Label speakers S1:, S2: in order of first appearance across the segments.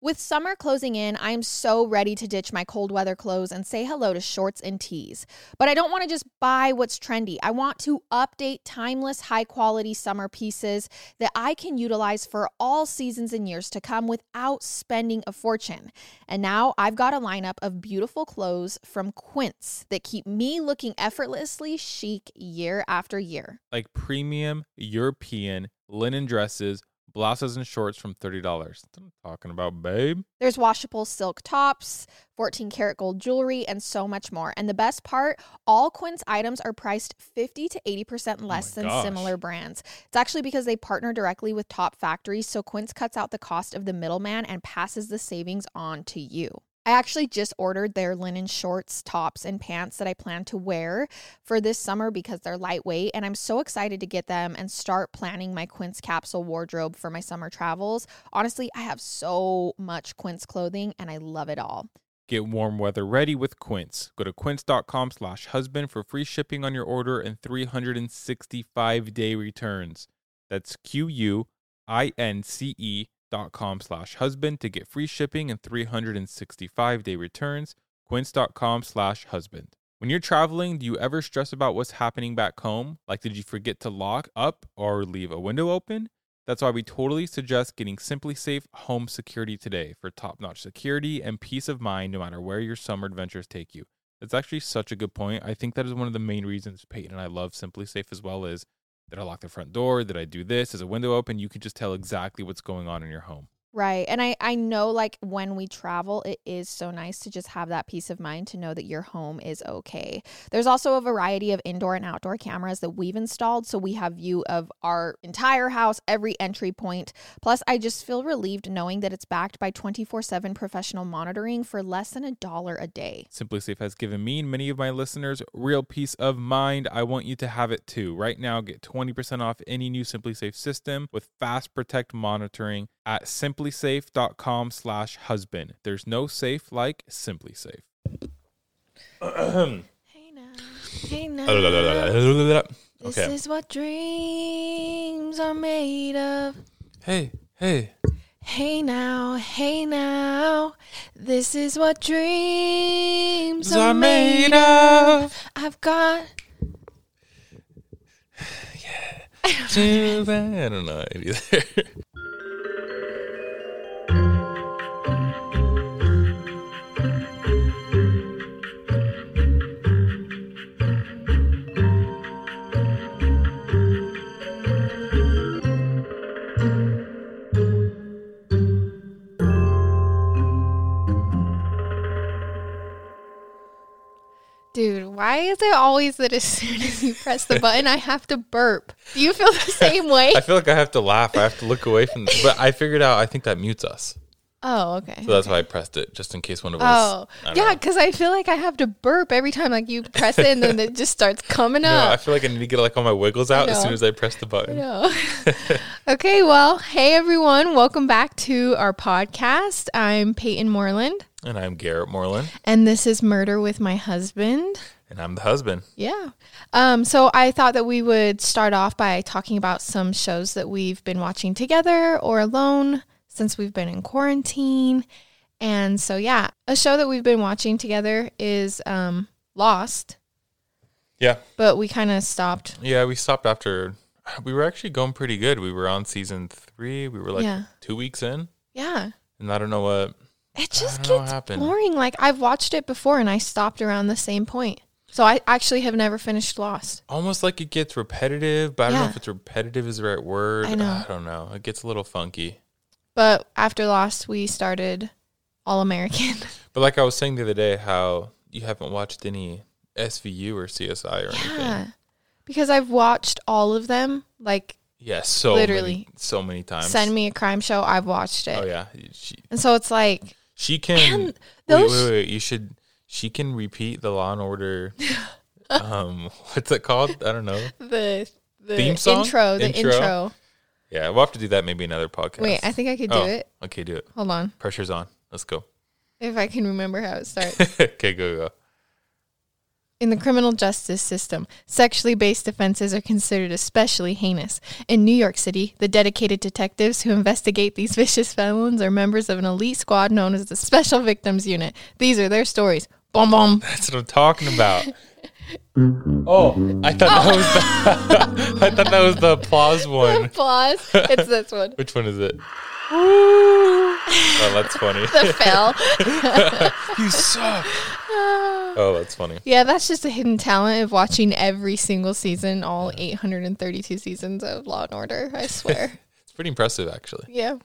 S1: With summer closing in, I am so ready to ditch my cold weather clothes and say hello to shorts and tees. But I don't want to just buy what's trendy. I want to update timeless, high quality summer pieces that I can utilize for all seasons and years to come without spending a fortune. And now I've got a lineup of beautiful clothes from Quince that keep me looking effortlessly chic year after year.
S2: Like premium European linen dresses blouses and shorts from $30. That's what I'm talking about, babe.
S1: There's washable silk tops, 14 karat gold jewelry, and so much more. And the best part, all Quince items are priced 50 to 80% less
S2: Oh
S1: than
S2: gosh.
S1: similar brands. It's actually because they partner directly with top factories, so Quince cuts out the cost of the middleman and passes the savings on to you. I actually just ordered their linen shorts, tops, and pants that I plan to wear for this summer because they're lightweight. And I'm so excited to get them and start planning my Quince capsule wardrobe for my summer travels. Honestly, I have so much Quince clothing and I love it all.
S2: Get warm weather ready with Quince. Go to quince.com slash husband for free shipping on your order and 365 day returns. That's Q-U-I-N-C-E dot com slash husband to get free shipping and 365 day returns. Quince.com slash husband. When you're traveling, do you ever stress about what's happening back home? Like, did you forget to lock up or leave a window open? That's why we totally suggest getting SimpliSafe Home Security today for top notch security and peace of mind no matter where your summer adventures take you. That's actually such a good point. I think that is one of the main reasons Peyton and I love SimpliSafe as well is did I lock the front door? Did I do this? Is a window open? You can just tell exactly what's going on in your home.
S1: Right. And I, I know like when we travel, it is so nice to just have that peace of mind to know that your home is okay. There's also a variety of indoor and outdoor cameras that we've installed. So we have view of our entire house, every entry point. Plus, I just feel relieved knowing that it's backed by 24 7 professional monitoring for less than a dollar a day.
S2: SimpliSafe has given me and many of my listeners real peace of mind. I want you to have it too. Right now, get 20% off any new SimpliSafe system with Fast Protect monitoring at simplisafe.com slash husband. There's no safe like SimpliSafe.
S1: Hey now. Hey now. This is what dreams are made of.
S2: Hey, hey.
S1: Hey now, hey now, this is what dreams
S2: Are
S1: are
S2: made
S1: made of. I've got.
S2: Too bad. I don't know either.
S1: Dude, why is it always that as soon as you press the button, I have to burp? Do you feel the same way?
S2: I feel like I have to laugh. I have to look away from But I figured out I think that mutes us.
S1: Oh, okay.
S2: So that's why I pressed it, just in case one of us.
S1: Oh, yeah, because I feel like I have to burp every time, like you press it and then it just starts coming
S2: No, I feel like I need to get like all my wiggles out as soon as I press the button.
S1: No. okay, well, hey everyone, welcome back to our podcast. I'm Peyton Moreland,
S2: And I'm Garrett Moreland,
S1: and this is Murder with My Husband.
S2: and I'm the husband.
S1: Yeah. Um, so I thought that we would start off by talking about some shows that we've been watching together or alone since we've been in quarantine. And so, yeah, a show that we've been watching together is um, Lost,
S2: Yeah.
S1: but we kind of stopped.
S2: Yeah, we stopped after. We were actually going pretty good. We were on season three. We were like
S1: Yeah.
S2: two weeks in.
S1: Yeah.
S2: And I don't know what.
S1: It just
S2: don't know what
S1: gets boring. Like, I've watched it before and I stopped around the same point. So I actually have never finished Lost.
S2: Almost like it gets repetitive, but I don't know if it's repetitive is the right word.
S1: I know.
S2: I don't know. It gets a little funky.
S1: But after Lost, we started All American.
S2: But like I was saying the other day, how you haven't watched any SVU or CSI or anything.
S1: yeah. Because I've watched all of them. Like,
S2: Yeah, so
S1: Literally.
S2: many, so many times.
S1: send me a crime show, I've watched it.
S2: Oh yeah, she,
S1: And so it's like,
S2: she can.
S1: Man,
S2: wait,
S1: those-
S2: wait, wait. You should. She can repeat the Law and Order. um, what's it called? I don't know.
S1: the the
S2: Theme song?
S1: intro, the
S2: Intro?
S1: intro.
S2: Yeah, we'll have to do that maybe another podcast.
S1: Wait, I think I could do
S2: Oh,
S1: it.
S2: Okay, do it.
S1: Hold on.
S2: Pressure's on. Let's go.
S1: If I can remember how it starts.
S2: okay, go go.
S3: In the criminal justice system, sexually based offenses are considered especially heinous. In New York City, the dedicated detectives who investigate these vicious felons are members of an elite squad known as the Special Victims Unit. These are their stories. Boom, boom.
S2: That's what I'm talking about. oh, I thought that was the I thought that was the applause one.
S3: Applause. It's this one.
S2: Which one is it? Oh, that's funny.
S3: The fell.
S2: you suck. Oh, that's funny.
S3: Yeah, that's just a hidden talent of watching every single season, all 832 seasons of Law and Order, I swear.
S2: It's pretty impressive, actually.
S3: yeah.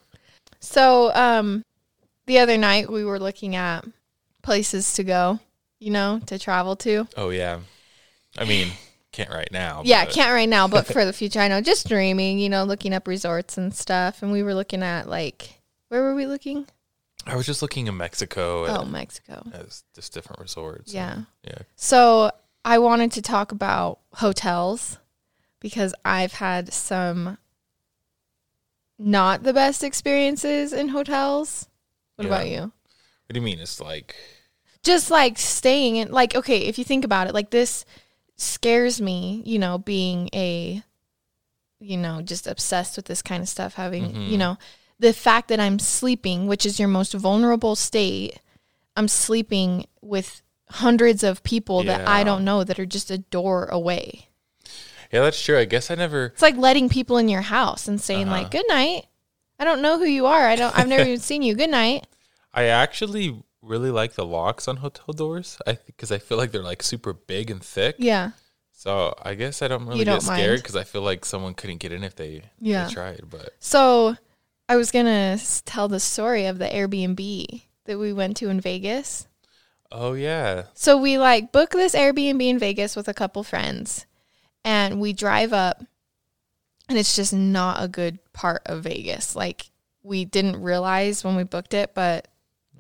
S3: So, um the other night we were looking at places to go, you know, to travel to.
S2: Oh yeah. I mean, can't right now.
S3: Yeah,
S2: but-
S3: can't right now, but for the future, I know. Just dreaming, you know, looking up resorts and stuff. And we were looking at like, where were we looking?
S2: I was just looking in Mexico
S3: Oh,
S2: at,
S3: Mexico.
S2: as just different resorts.
S3: Yeah.
S2: and- yeah.
S3: So I wanted to talk about hotels because I've had some not the best experiences in hotels. What
S2: Yeah.
S3: about you?
S2: What do you mean? It's like
S3: Just like staying in, like, okay, if you think about it, like this scares me, you know, being a, you know, just obsessed with this kind of stuff, having, you
S2: Mhm.
S3: know, the fact that I'm sleeping, which is your most vulnerable state, I'm sleeping with hundreds of people that I don't know that are just a door away.
S2: Yeah, that's true. I guess I never
S3: It's like letting people in your house and saying
S2: Uh-huh.
S3: like, "Good night." I don't know who you are. I don't. I've never even seen you. Good night.
S2: I actually really like the locks on hotel doors. I because I feel like they're like super big and thick.
S3: Yeah.
S2: So I guess I don't really get
S3: don't
S2: scared because I feel like someone couldn't get in if they,
S3: Yeah.
S2: they tried. But
S3: So I was gonna tell the story of the Airbnb that we went to in Vegas.
S2: oh yeah,
S3: So we like book this Airbnb in Vegas with a couple friends, and we drive up, and it's just not a good part of Vegas. Like we didn't realize when we booked it, but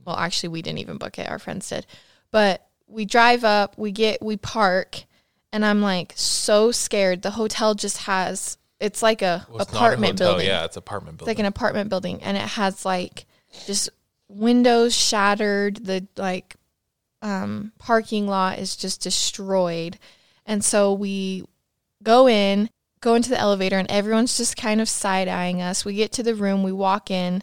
S3: well, actually, we didn't even book it. Our friends did, but we drive up, we get, we park, and I'm like so scared. The hotel just has it's like a
S2: Well, it's not a
S3: apartment
S2: hotel,
S3: building.
S2: Yeah, it's apartment
S3: It's
S2: building.
S3: like an apartment building, and it has like just windows shattered. The like um, parking lot is just destroyed, and so we go in, go into the elevator, and everyone's just kind of side eyeing us. We get to the room, we walk in.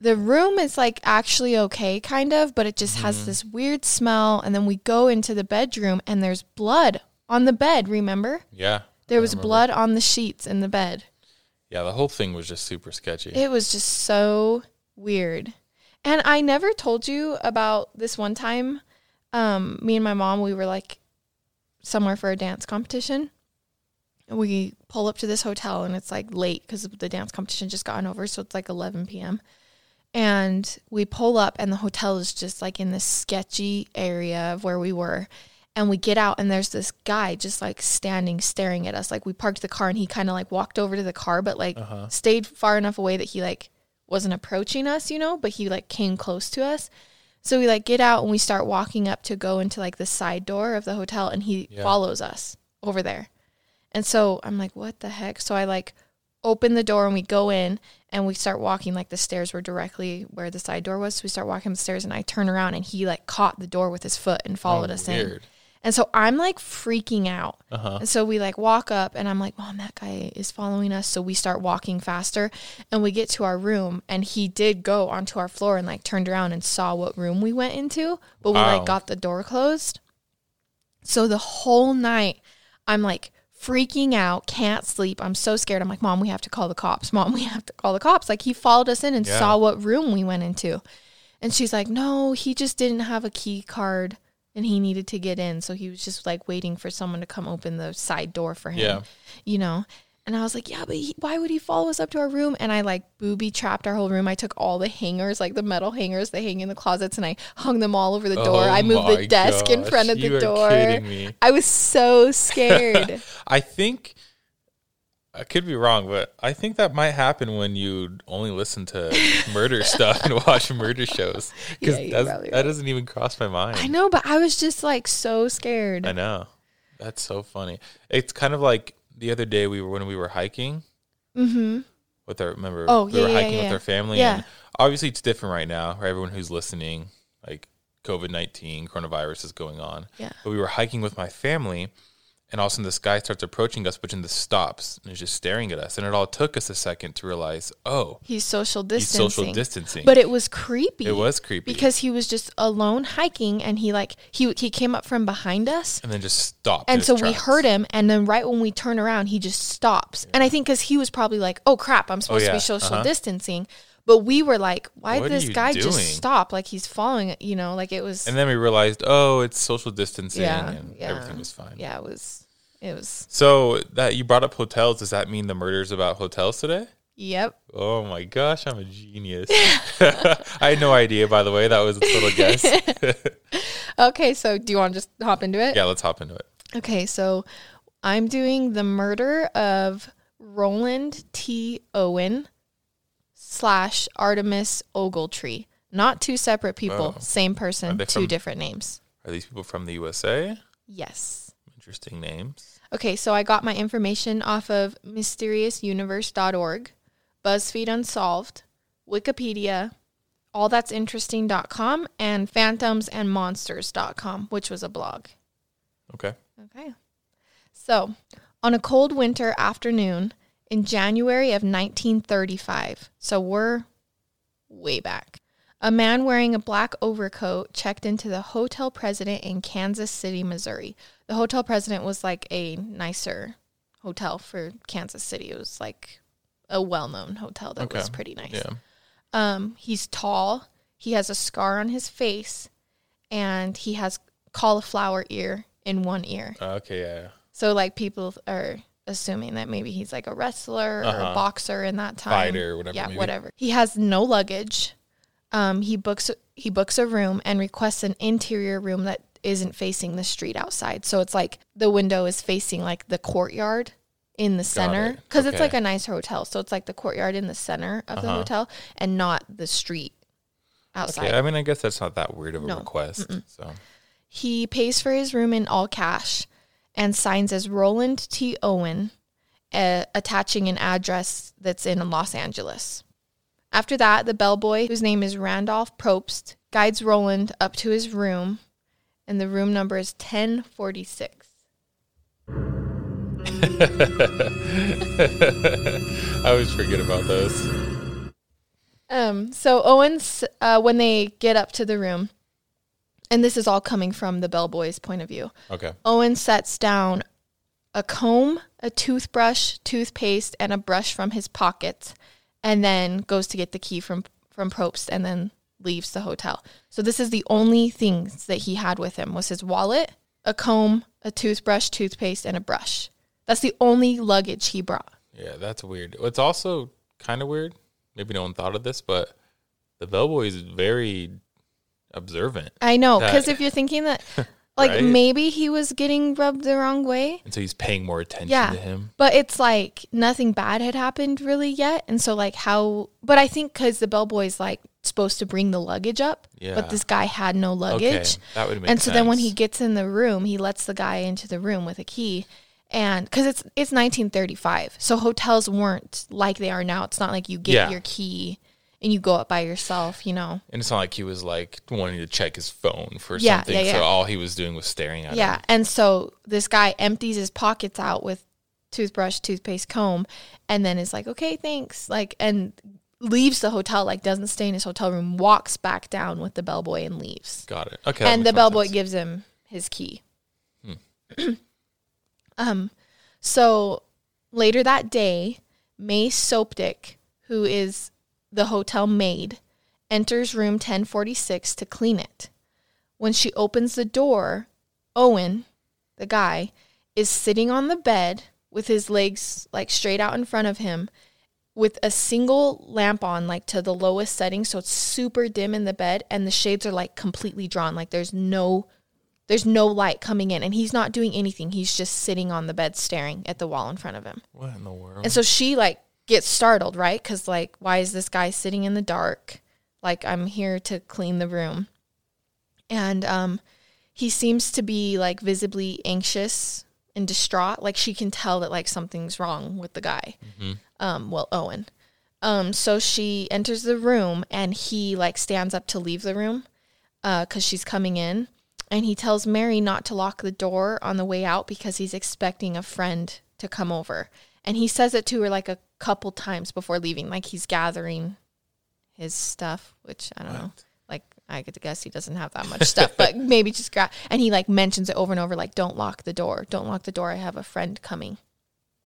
S3: The room is like actually okay, kind of, but it just has
S2: Mhm.
S3: this weird smell. And then we go into the bedroom, and there's blood on the bed. Remember?
S2: yeah,
S3: There was blood on the sheets in the bed.
S2: yeah. The whole thing was just super sketchy.
S3: It was just so weird. And I never told you about this one time. Um, me and my mom, we were like somewhere for a dance competition. And we pull up to this hotel and it's like late because the dance competition just gotten over. So it's like 11 p.m. And we pull up and the hotel is just like in this sketchy area of where we were. And we get out and there's this guy just like standing staring at us. Like we parked the car and he kind of like walked over to the car, but like
S2: Uh-huh.
S3: stayed far enough away that he like wasn't approaching us, you know, but he like came close to us. So we like get out and we start walking up to go into like the side door of the hotel and he
S2: Yeah.
S3: follows us over there. And so I'm like, what the heck? So I like open the door and we go in and we start walking like the stairs were directly where the side door was. So we start walking up the stairs and I turn around and he like caught the door with his foot and followed
S2: Oh,
S3: us in. And so I'm like freaking out.
S2: Uh huh.
S3: And so we like walk up and I'm like, Mom, that guy is following us. So we start walking faster and we get to our room and he did go onto our floor and like turned around and saw what room we went into, but we
S2: Wow.
S3: like got the door closed. So the whole night I'm like freaking out, can't sleep. I'm so scared. I'm like, Mom, we have to call the cops. Mom, we have to call the cops. Like he followed us in and
S2: Yeah.
S3: saw what room we went into. And she's like, No, he just didn't have a key card and he needed to get in. So he was just like waiting for someone to come open the side door for him,
S2: Yeah.
S3: you know? And I was like, yeah, but he, why would he follow us up to our room? And I like booby trapped our whole room. I took all the hangers, like the metal hangers that hang in the closets, and I hung them all over the oh door. I moved
S2: Oh
S3: the desk in front of
S2: gosh,
S3: the door.
S2: Are kidding me.
S3: I was so scared.
S2: I think I could be wrong, but I think that might happen when you only listen to murder stuff and watch murder shows. Because
S3: Yeah, you're
S2: that doesn't even cross my mind.
S3: I know, but I was just like so scared.
S2: I know. That's so funny. It's kind of like the other day we were when we were hiking
S3: Mm-hmm.
S2: with our remember
S3: Oh,
S2: we
S3: yeah,
S2: were hiking
S3: yeah.
S2: with our family
S3: Yeah.
S2: and obviously it's different right now for everyone who's listening. Like COVID nineteen coronavirus is going on.
S3: Yeah.
S2: But we were hiking with my family, and all of a sudden this guy starts approaching us, but then the stops and is just staring at us. And it all took us a second to realize, oh,
S3: He's social distancing.
S2: he's social distancing.
S3: But it was creepy.
S2: it was creepy
S3: because he was just alone hiking and he like he he came up from behind us
S2: and then just stopped.
S3: and so we heard him and then right when we turn around he just stops and i think because he was probably like oh crap i'm supposed to
S2: yeah,
S3: be social
S2: uh-huh.
S3: distancing but we were like why did this guy
S2: doing?
S3: just stop like he's following you know like it was
S2: And then we realized, oh, it's social distancing,
S3: Yeah,
S2: and
S3: yeah.
S2: everything was fine.
S3: yeah it was it was
S2: So that you brought up hotels, does that mean the murders about hotels today?
S3: yep
S2: Oh my gosh, I'm a genius. I had no idea, by the way. That was a total guess.
S3: okay so do you want to just hop into it
S2: yeah, let's hop into it.
S3: Okay, so I'm doing the murder of Roland T. Owen slash Artemis Ogletree. Not two separate people,
S2: Oh.
S3: same person, two
S2: from-
S3: different names.
S2: Are these people from the USA?
S3: Yes.
S2: Interesting names.
S3: Okay, so I got my information off of mysteriousuniverse.org, BuzzFeed Unsolved, Wikipedia, allthat'sinteresting.com, and phantomsandmonsters.com, which was a blog.
S2: Okay.
S3: Okay. So, on a cold winter afternoon in January of 1935, so we're way back, a man wearing a black overcoat checked into the Hotel President in Kansas City, Missouri. The Hotel President was like a nicer hotel for Kansas City. It was like a well known hotel that was pretty nice.
S2: Yeah.
S3: Um, he's tall. He has a scar on his face, and he has cauliflower ear in one ear.
S2: Okay, yeah.
S3: So like people are assuming that maybe he's like a wrestler or a
S2: Uh-huh.
S3: boxer in that time.
S2: Fighter, whatever.
S3: yeah,
S2: maybe.
S3: whatever. He has no luggage. Um, he books he books a room and requests an interior room that isn't facing the street outside. So it's like the window is facing like the courtyard in the center
S2: it.
S3: because it's like a nice hotel. So it's like the courtyard in the center of the
S2: Uh-huh.
S3: hotel and not the street outside.
S2: Okay, I mean, I guess that's not that weird of a
S3: No.
S2: request. So,
S3: He pays for his room in all cash and signs as Roland T. Owen, uh, attaching an address that's in Los Angeles. After that, the bellboy, whose name is Randolph Probst, guides Roland up to his room, and the room number is 1046.
S2: I always forget about those.
S3: Um, so Owens, uh, when they get up to the room, and this is all coming from the bellboy's point of view,
S2: Okay.
S3: Owen sets down a comb, a toothbrush, toothpaste, and a brush from his pockets, and then goes to get the key from from Probst, and then leaves the hotel. So this is the only things that he had with him was his wallet, a comb, a toothbrush, toothpaste, and a brush. That's the only luggage he brought.
S2: Yeah, that's weird. It's also kind of weird. Maybe no one thought of this, but the bellboy is very observant.
S3: I know, because if you're thinking that, like
S2: Right?
S3: maybe he was getting rubbed the wrong way,
S2: And so he's paying more attention
S3: Yeah.
S2: to him.
S3: But it's like nothing bad had happened really yet. And so, like, how, but I think because the bellboy's like supposed to bring the luggage up,
S2: Yeah.
S3: but this guy had no luggage.
S2: Okay, that would make
S3: and so then when he gets in the room, he lets the guy into the room with a key. And because it's it's 1935, so hotels weren't like they are now. It's not like you get
S2: Yeah.
S3: your key and you go up by yourself, you know.
S2: And it's not like he was like wanting to check his phone for
S3: Yeah,
S2: something.
S3: yeah, yeah.
S2: So all he was doing was staring at it.
S3: Yeah.
S2: him.
S3: And so this guy empties his pockets out with toothbrush, toothpaste, comb, and then is like, okay, thanks. Like, and leaves the hotel, like, doesn't stay in his hotel room, walks back down with the bellboy and leaves.
S2: Got it. Okay.
S3: and the bellboy
S2: sense.
S3: gives him his key.
S2: Hmm.
S3: um, so later that day, May Soptic, who is the hotel maid, enters room 1046 to clean it. When she opens the door, Owen, the guy, is sitting on the bed with his legs like straight out in front of him with a single lamp on like to the lowest setting so it's super dim in the bed and the shades are like completely drawn like there's no there's no light coming in and he's not doing anything he's just sitting on the bed staring at the wall in front of him
S2: What in the world?
S3: and so she like gets startled right because like why is this guy sitting in the dark like i'm here to clean the room and um he seems to be like visibly anxious and distraught like she can tell that like something's wrong with the guy
S2: Mm-hmm.
S3: um well owen um so she enters the room and he like stands up to leave the room
S4: because she's coming in. And he tells Mary not to lock the door on the way out because he's expecting a friend to come over. And he says it to her like a couple times before leaving, like he's gathering his stuff, which I don't know. Like I get to guess he doesn't have that much stuff, but maybe just grab. And he like mentions it over and over, like "Don't lock the door, don't lock the door. I have a friend coming."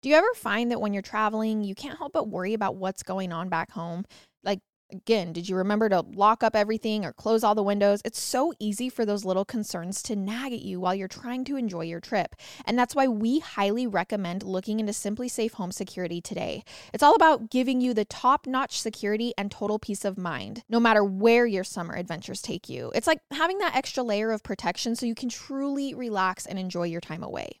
S3: Do you ever find that when you're traveling, you can't help but worry about what's going on back home? Like, again, did you remember to lock up everything or close all the windows? It's so easy for those little concerns to nag at you while you're trying to enjoy your trip. And that's why we highly recommend looking into SimpliSafe Home Security today. It's all about giving you the top notch security and total peace of mind, no matter where your summer adventures take you. It's like having that extra layer of protection so you can truly relax and enjoy your time away.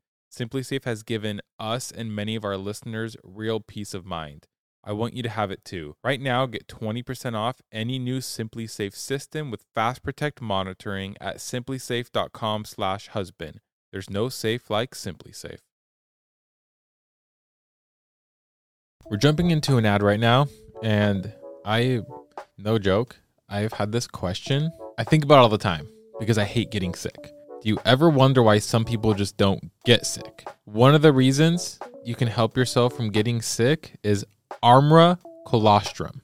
S2: SimpliSafe has given us and many of our listeners real peace of mind. I want you to have it too. Right now, get 20% off any new SimpliSafe system with Fast Protect monitoring at simplisafe.com/husband. There's no safe like SimpliSafe. We're jumping into an ad right now, and I, no joke, I've had this question. I think about all the time because I hate getting sick. Do you ever wonder why some people just don't get sick? One of the reasons you can help yourself from getting sick is Armra colostrum.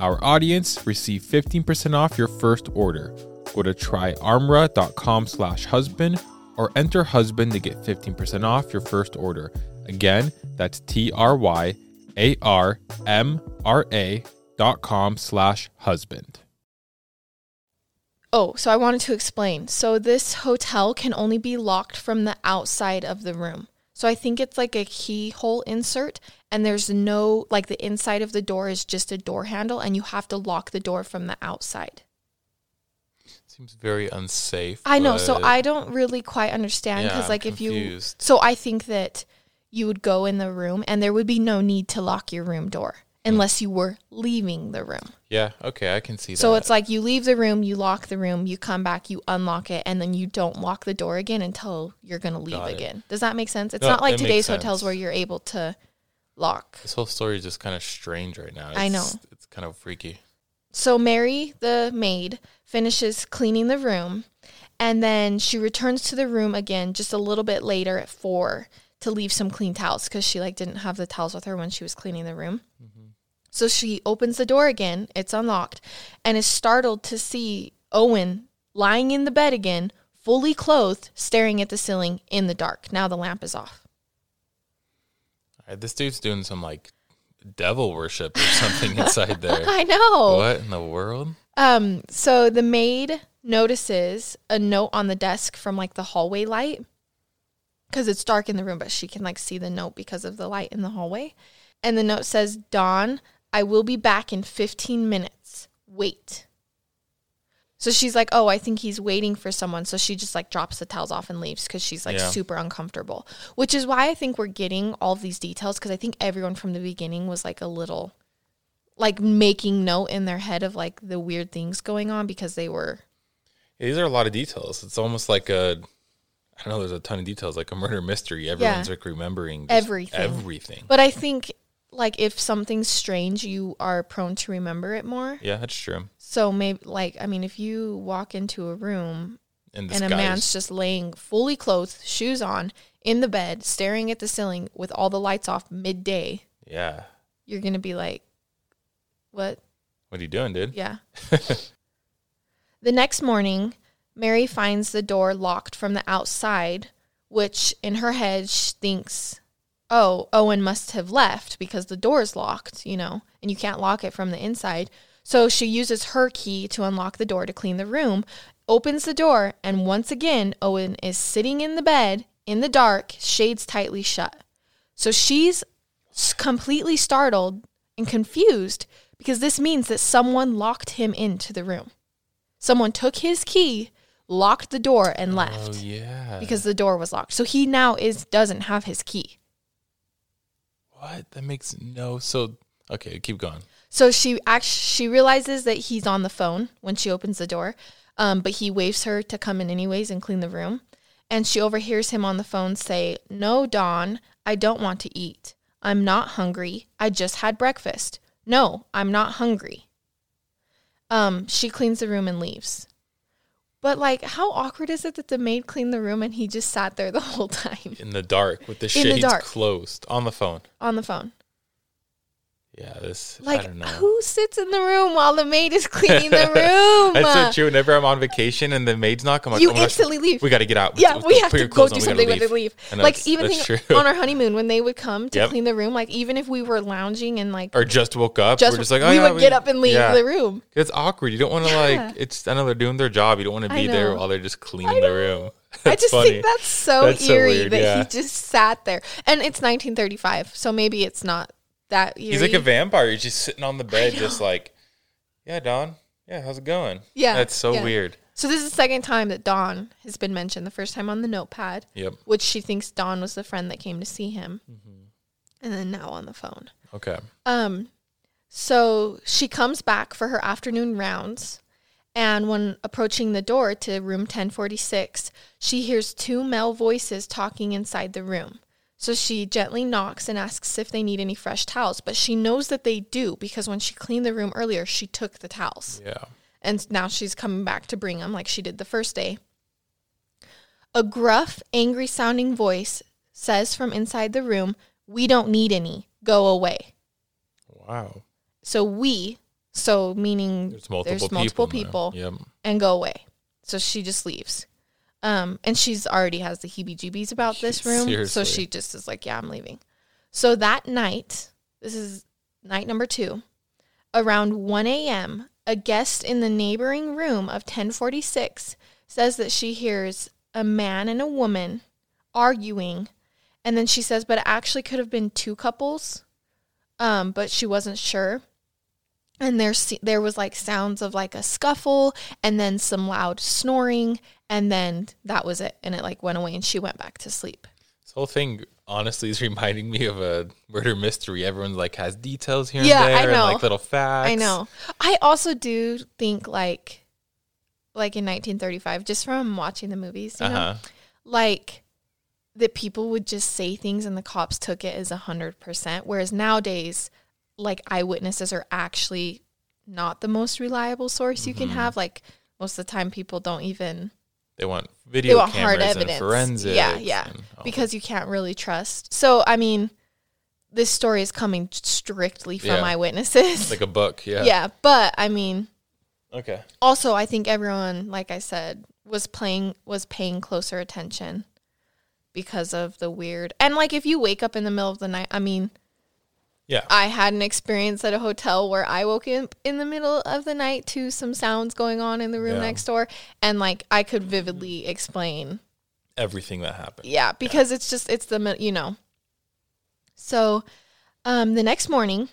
S2: our audience, receive 15% off your first order. Go to tryarmra.com slash husband or enter husband to get 15% off your first order. Again, that's T-R-Y-A-R-M-R-A dot com slash husband.
S4: Oh, so I wanted to explain. So this hotel can only be locked from the outside of the room. So I think it's like a keyhole insert, and there's no, like, the inside of the door is just a door handle, and you have to lock the door from the outside.
S2: Seems very unsafe.
S4: I know. So I don't really quite understand because,
S2: Yeah,
S4: like,
S2: I'm
S4: if you, so I think that
S3: you would go in the room and there would be no need to lock your room door unless you were leaving the room.
S2: Yeah. Okay. I can see that.
S3: So it's like you leave the room, you lock the room, you come back, you unlock it, and then you don't lock the door again until you're going to leave
S2: Got it.
S3: again. Does that make sense? It's
S2: No,
S3: not like today's hotels where you're able to lock.
S2: this whole story is just kind of strange right now.
S3: I know.
S2: It's- It's kind of freaky.
S3: So Mary, the maid, finishes cleaning the room and then she returns to the room again just a little bit later at 4 to leave some clean towels cuz she like didn't have the towels with her when she was cleaning the room. Mm-hmm. So she opens the door again, it's unlocked, and is startled to see Owen lying in the bed again, fully clothed, staring at the ceiling in the dark. Now the lamp is off.
S2: Right, this dude's doing some like devil worship or something inside there.
S3: I know.
S2: What in the world?
S3: Um, so the maid notices a note on the desk from like the hallway light because it's dark in the room, but she can like see the note because of the light in the hallway. And the note says, Dawn, I will be back in 15 minutes. Wait. So she's like, oh, I think he's waiting for someone. So she just like drops the towels off and leaves because she's like
S2: Yeah.
S3: super uncomfortable, which is why I think we're getting all these details because I think everyone from the beginning was like a little like making note in their head of like the weird things going on because they were
S2: These are a lot of details. It's almost like a. I don't know there's a ton of details, like a murder mystery. Everyone's like remembering
S3: Everything.
S2: Everything.
S3: but I think like if something's strange you are prone to remember it more.
S2: Yeah, that's true.
S3: So maybe like I mean if you walk into a room
S2: And
S3: and a man's just laying fully clothed, shoes on, in the bed, staring at the ceiling with all the lights off midday,
S2: yeah.
S3: you're going to be like what?
S2: What are you doing, dude?
S3: Yeah. the next morning, Mary finds the door locked from the outside, which in her head she thinks, oh, Owen must have left because the door's locked, you know, and you can't lock it from the inside. So she uses her key to unlock the door to clean the room, opens the door, and once again, Owen is sitting in the bed in the dark, shades tightly shut. So she's completely startled and confused because this means that someone locked him into the room. Someone took his key, locked the door, and oh, left
S2: Oh yeah.
S3: because the door was locked. So he now is doesn't have his key.
S2: What? That makes no. So okay, keep going.
S3: So she actually she realizes that he's on the phone when she opens the door, um, but he waves her to come in anyways and clean the room. And she overhears him on the phone say, "No, Dawn, I don't want to eat. I'm not hungry. I just had breakfast. No, I'm not hungry." Um, she cleans the room and leaves. But like, how awkward is it that the maid cleaned the room and he just sat there the whole time
S2: In the dark with the
S3: In the
S2: shades
S3: dark.
S2: closed on the phone.
S3: on the phone?
S2: Yeah, this. I
S3: Like,
S2: don't know.
S3: who sits in the room while the maid is cleaning the room?
S2: That's so true. Whenever I'm on vacation and the maid's not I'm like,
S3: you
S2: oh my gosh,
S3: instantly leave.
S2: we got to get out.
S3: yeah, we have to go do
S2: on, we
S3: something when they leave.
S2: I
S3: Like even on our honeymoon when they would come to
S2: Yep.
S3: clean the room, like even if we were lounging and like
S2: or just woke up,
S3: just,
S2: we're just like, oh
S3: we
S2: yeah,
S3: would get up and leave
S2: yeah.
S3: the room.
S2: It's awkward. You don't want to
S3: Yeah.
S2: like. It's I know they're doing their job. You don't want to be there while they're just cleaning the room.
S3: I
S2: That's
S3: just
S2: funny.
S3: think that's so
S2: That's so
S3: eerie
S2: weird,
S3: that he just sat there. And it's 1935, so maybe it's not that eerie.
S2: He's like a vampire. He's just sitting on the bed, just like, yeah, Don. Yeah, how's it going?
S3: Yeah,
S2: that's so
S3: yeah.
S2: weird.
S3: So this is the second time that Dawn has been mentioned. The first time on the notepad,
S2: Yep.
S3: which she thinks Dawn was the friend that came to see him,
S2: Mm-hmm.
S3: and then now on the phone.
S2: Okay.
S3: Um, so she comes back for her afternoon rounds, and when approaching the door to room 1046, she hears two male voices talking inside the room. So she gently knocks and asks if they need any fresh towels, but she knows that they do because when she cleaned the room earlier, she took the towels.
S2: Yeah.
S3: And now she's coming back to bring them like she did the first day. A gruff, angry sounding voice says from inside the room, We don't need any. Go away.
S2: Wow.
S3: So we, so meaning
S2: There's multiple
S3: there's multiple
S2: people.
S3: people.
S2: Yep.
S3: and go away. So she just leaves. Um, and she's already has the heebie jeebies about this room. So she just is like, Yeah, I'm leaving. So that night, this is night number two, around 1 a.m., a guest in the neighboring room of 1046 says that she hears a man and a woman arguing. And then she says, but it actually could have been two couples, um, but she wasn't sure. And there, there was like sounds of like a scuffle and then some loud snoring. And then that was it. And it like went away and she went back to sleep.
S2: This whole thing honestly is reminding me of a murder mystery. Everyone like has details here
S3: Yeah,
S2: and there,
S3: I know.
S2: and like little facts.
S3: I know. I also do think like like in 1935 just from watching the movies, you
S2: Uh
S3: know, like that people would just say things and the cops took it as a hundred percent. Whereas nowadays, like eyewitnesses are actually not the most reliable source you can
S2: Mhm.
S3: have. Like most of the time, people don't even
S2: They want video
S3: want
S2: cameras
S3: hard
S2: and
S3: evidence.
S2: forensics.
S3: Yeah, yeah. because you can't really trust. So I mean, this story is coming strictly from
S2: Yeah.
S3: eyewitnesses.
S2: like a book. Yeah.
S3: yeah, but I mean,
S2: Okay.
S3: also I think everyone, like I said, was playing was paying closer attention because of the weird. And like if you wake up in the middle of the night, I mean,
S2: Yeah.
S3: I had an experience at a hotel where I woke up in the middle of the night to some sounds going on in the room
S2: Yeah.
S3: next door and like I could vividly explain
S2: Everything that happened.
S3: yeah, because it's just it's the you know. So, um, the next morning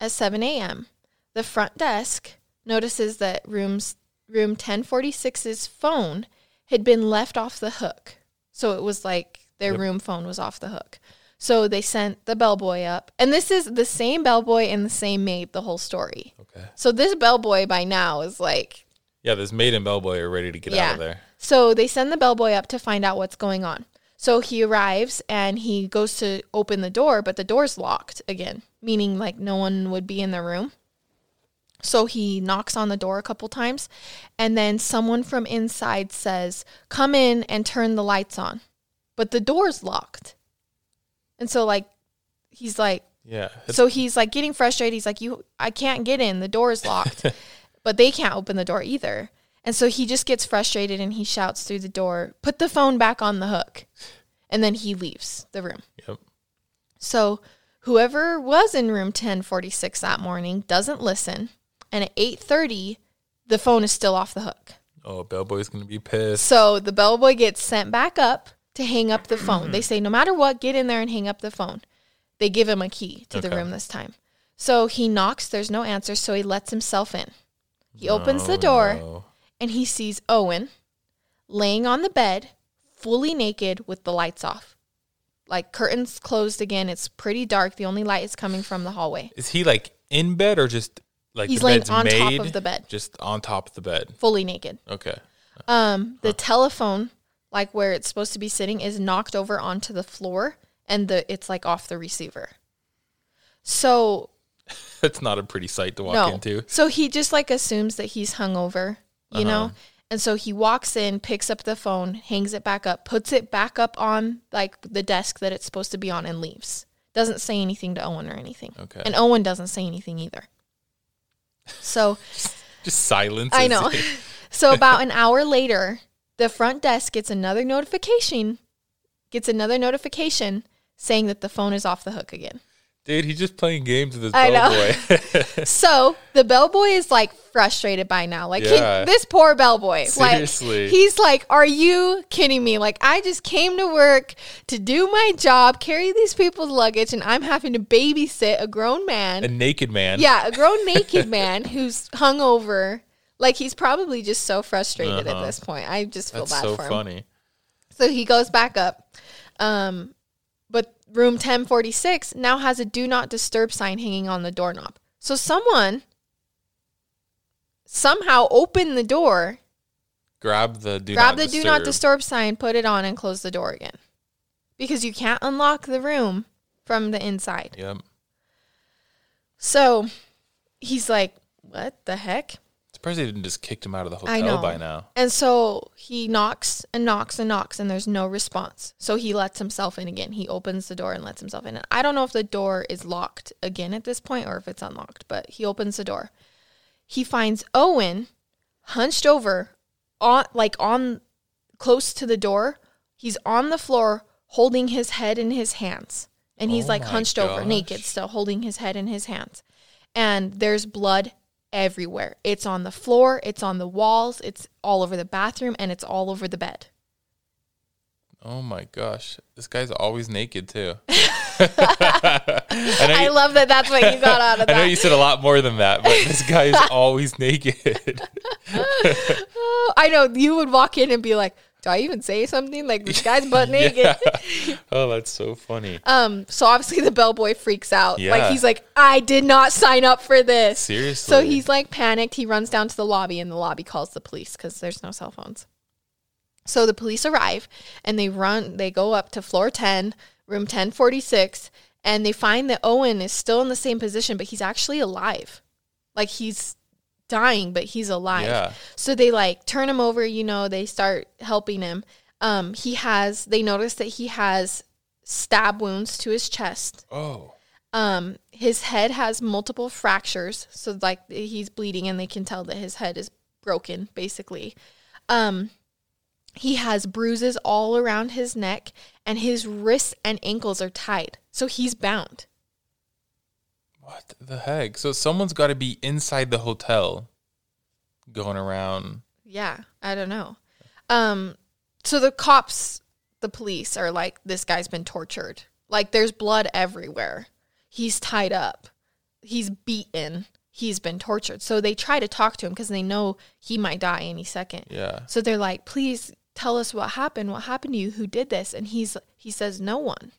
S3: at seven a.m., the front desk notices that rooms room ten forty 6's phone had been left off the hook. So it was like their
S2: Yep.
S3: room phone was off the hook. So they sent the bellboy up, and this is the same bellboy and the same maid the whole story.
S2: Okay.
S3: So this bellboy by now is like
S2: Yeah, this maid and bellboy are ready to get out of there.
S3: so they send the bellboy up to find out what's going on. So he arrives and he goes to open the door, but the door's locked again, meaning like no one would be in the room. So he knocks on the door a couple times, and then someone from inside says, Come in and turn the lights on. But the door's locked. And so, like, he's like,
S2: Yeah.
S3: So he's like getting frustrated. He's like, "You, I can't get in. The door is locked." but they can't open the door either. And so he just gets frustrated and he shouts through the door, "Put the phone back on the hook." And then he leaves the room.
S2: yep.
S3: So whoever was in room 1046 that morning doesn't listen, and at 8:30 the phone is still off the hook.
S2: Oh, bellboy's gonna be pissed.
S3: So the bellboy gets sent back up to hang up the phone. they say, no matter what, get in there and hang up the phone. They give him a key to the room this time. So he knocks, there's no answer, so he lets himself in. He opens the door
S2: no.
S3: and he sees Owen laying on the bed, fully naked with the lights off. Like curtains closed again. It's pretty dark. The only light is coming from the hallway.
S2: Is he like in bed or just like
S3: He's laying on top of the bed,
S2: Just on top of the bed.
S3: fully naked.
S2: Okay.
S3: Um, the telephone, like where it's supposed to be sitting, is knocked over onto the floor, and the it's like off the receiver. So
S2: it's not a pretty sight to walk
S3: no,
S2: into.
S3: so he just like assumes that he's hungover, you know,
S2: Uh-huh.
S3: and so he walks in, picks up the phone, hangs it back up, puts it back up on like the desk that it's supposed to be on, and leaves. Doesn't say anything to Owen or anything,
S2: Okay.
S3: and Owen doesn't say anything either. So.
S2: Just silence.
S3: I know. so about an hour later, the front desk gets another notification, gets another notification saying that the phone is off the hook again.
S2: Dude, he's just playing games with his
S3: I know.
S2: bellboy.
S3: So the bellboy is like frustrated by now. Like he- this poor bellboy.
S2: Seriously.
S3: Like he's like, Are you kidding me? Like I just came to work to do my job, carry these people's luggage, and I'm having to babysit a grown man.
S2: a naked man.
S3: Yeah, a grown naked man who's hungover. Like he's probably just so frustrated
S2: Uh-huh.
S3: at this point. I just feel
S2: That's
S3: bad
S2: so
S3: for him.
S2: funny.
S3: So he goes back up. Um, but room 1046 now has a do not disturb sign hanging on the doorknob. So someone somehow opened the door,
S2: Grab the do
S3: grab
S2: not
S3: the do not
S2: disturb.
S3: disturb sign, put it on, and close the door again. Because you can't unlock the room from the inside.
S2: Yep.
S3: So he's like, What the heck?
S2: Surprised they didn't just kicked him out of the
S3: I
S2: hotel
S3: know.
S2: by now.
S3: And so he knocks and knocks and knocks, and there's no response. So he lets himself in again. He opens the door and lets himself in. And I don't know if the door is locked again at this point or if it's unlocked, but he opens the door. He finds Owen hunched over on like on close to the door. He's on the floor holding his head in his hands. And he's
S2: Oh
S3: like
S2: my
S3: hunched over, naked, still holding his head in his hands. And there's blood everywhere. It's on the floor, it's on the walls, it's all over the bathroom, and it's all over the bed.
S2: Oh my gosh. This guy's always naked too. I,
S3: I
S2: you,
S3: love that that's what you got out of
S2: I know you said a lot more than that, but this guy is always naked.
S3: I know you would walk in and be like, do I even say something? Like this guy's butt naked.
S2: Yeah. Oh, that's so funny.
S3: Um, so obviously the bellboy freaks out.
S2: Yeah.
S3: Like he's like, I did not sign up for this.
S2: Seriously.
S3: So he's like panicked. He runs down to the lobby and the lobby calls the police because there's no cell phones. So the police arrive and they run, they go up to floor 10, room 1046, and they find that Owen is still in the same position, but he's actually alive. Like he's dying, but he's alive.
S2: Yeah.
S3: So they like turn him over, you know, they start helping him. Um, he has, they notice that he has stab wounds to his chest.
S2: Oh.
S3: Um, his head has multiple fractures, so like he's bleeding, and they can tell that his head is broken, basically. Um, he has bruises all around his neck, and his wrists and ankles are tied, so he's bound.
S2: What the heck? So someone's got to be inside the hotel going around.
S3: Yeah, I don't know. Um, so the cops, the police are like, this guy's been tortured. Like, there's blood everywhere. He's tied up. He's beaten. He's been tortured. So they try to talk to him because they know he might die any second.
S2: Yeah.
S3: So they're like, please tell us what happened. What happened to you? Who did this? And he's he says, no one.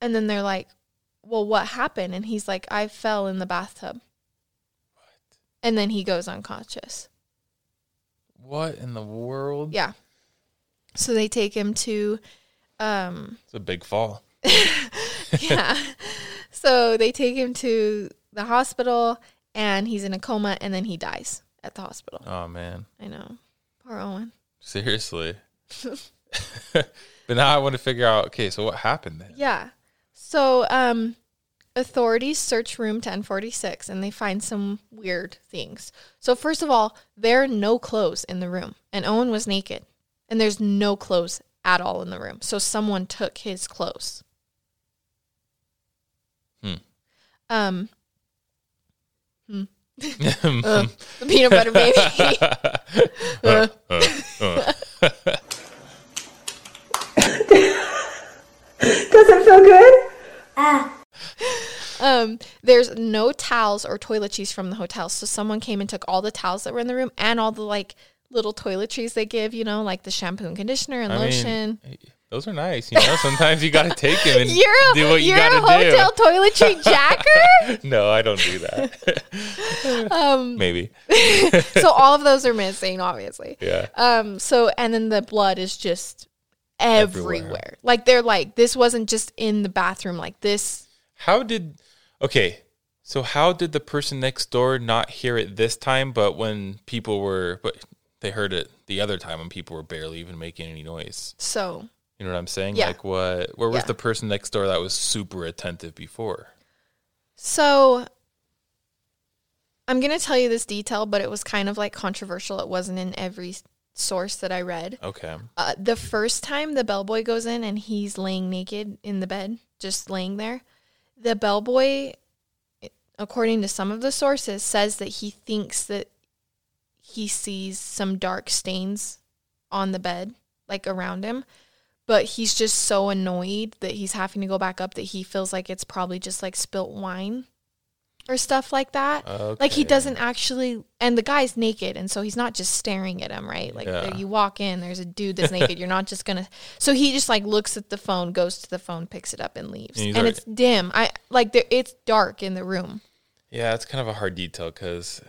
S3: And then they're like, well, what happened? And he's like, I fell in the bathtub. What? And then he goes unconscious.
S2: What in the world?
S3: Yeah. So they take him to, um,
S2: It's a big fall.
S3: yeah. so they take him to the hospital and he's in a coma and then he dies at the hospital.
S2: Oh man.
S3: I know. Poor Owen.
S2: Seriously. but now I want to figure out. Okay, so what happened then?
S3: Yeah. So, um, authorities search room 1046 and they find some weird things. So, first of all, there are no clothes in the room, and Owen was naked, and there's no clothes at all in the room. So, someone took his clothes.
S2: Hmm.
S3: Um, hmm. Uh, the peanut butter baby. Uh,
S5: Does it feel good?
S3: Um, there's no towels or toiletries from the hotel. So someone came and took all the towels that were in the room and all the like little toiletries they give, you know, like the shampoo and conditioner and
S2: I
S3: lotion.
S2: mean, those are nice. You know, sometimes you got to take them and
S3: you're a,
S2: do what you
S3: you're a
S2: got to
S3: hotel toiletry jacker.
S2: No, I don't do that.
S3: um,
S2: Maybe.
S3: so all of those are missing, obviously.
S2: Yeah.
S3: Um, so and then the blood is just everywhere.
S2: Everywhere.
S3: Like they're like this wasn't just in the bathroom. Like this.
S2: How did? Okay, so how did the person next door not hear it this time, but when people were, but they heard it the other time when people were barely even making any noise?
S3: So
S2: You know what I'm saying?
S3: Yeah.
S2: Like what? Where was
S3: Yeah.
S2: the person next door that was super attentive before?
S3: So I'm going to tell you this detail, but it was kind of like controversial. It wasn't in every source that I read.
S2: Okay.
S3: Uh, the first time the bellboy goes in and he's laying naked in the bed, just laying there, the bellboy, according to some of the sources, says that he thinks that he sees some dark stains on the bed, like around him. But he's just so annoyed that he's having to go back up that he feels like it's probably just like spilt wine or stuff like that. Like he doesn't actually, and the guy's naked, and so he's not just staring at him, right? Like
S2: Yeah.
S3: you walk in, there's a dude that's naked. You're not just gonna. So he just like looks at the phone, goes to the phone, picks it up, and leaves.
S2: And
S3: And, it's dim. I like there. It's dark in the room.
S2: Yeah, it's kind of a hard detail because,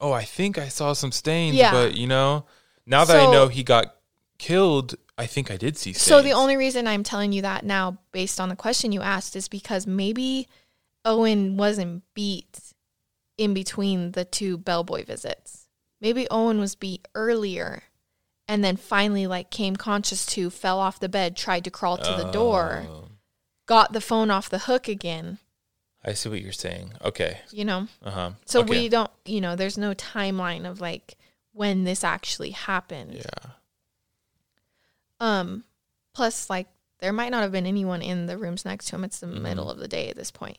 S2: oh, I think I saw some stains,
S3: Yeah.
S2: but you know, now that I know he got killed, I think I did see stains.
S3: So the only reason I'm telling you that now, based on the question you asked, is because maybe Owen wasn't beat in between the two bellboy visits. Maybe Owen was beat earlier and then finally like came conscious to, fell off the bed, tried to crawl to the door,
S2: Oh,
S3: got the phone off the hook again,
S2: I see what you're saying. Okay.
S3: you know?
S2: Uh huh.
S3: So we don't, you know, there's no timeline of like when this actually happened.
S2: Yeah.
S3: Um, plus, like, there might not have been anyone in the rooms next to him. It's the
S2: Mhm.
S3: middle of the day at this point.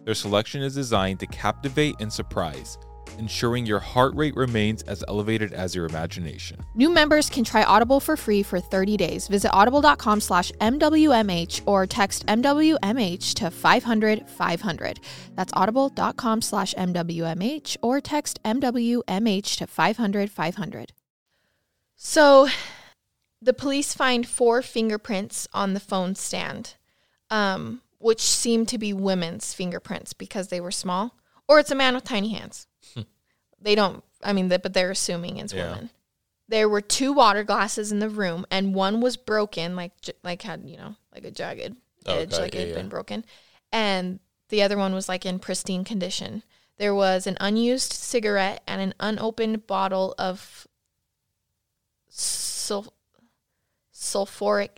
S2: Their selection is designed to captivate and surprise, ensuring your heart rate remains as elevated as your imagination.
S1: New members can try Audible for free for 30 days. Visit audible.com slash MWMH or text MWMH to 500 500. That's audible.com slash MWMH or text MWMH to 500 500.
S3: So the police find four fingerprints on the phone stand, um, which seem to be women's fingerprints because they were small, or it's a man with tiny hands. Hmm. they don't, I mean, but they're assuming it's
S2: Yeah.
S3: women. There were two water glasses in the room, and one was broken, like like had you know like a jagged edge,
S2: Okay,
S3: like it
S2: yeah,
S3: had
S2: yeah.
S3: been broken, and the other one was like in pristine condition. There was an unused cigarette and an unopened bottle of sul- sulfuric.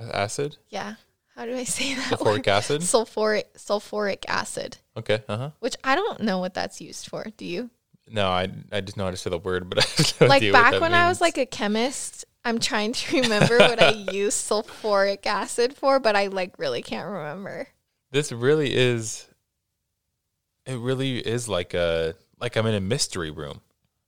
S2: Acid?
S3: Yeah, how do I say that?
S2: Sulfuric
S3: word?
S2: acid?
S3: Sulfuric sulfuric acid,
S2: Okay, uh huh.
S3: which I don't know what that's used for. Do you?
S2: No, I, I just know how to say the word, but I have no
S3: like back when I was like a chemist, I'm trying to remember what I used sulfuric acid for, but I like really can't remember.
S2: This really is. It really is like a like I'm in a mystery room.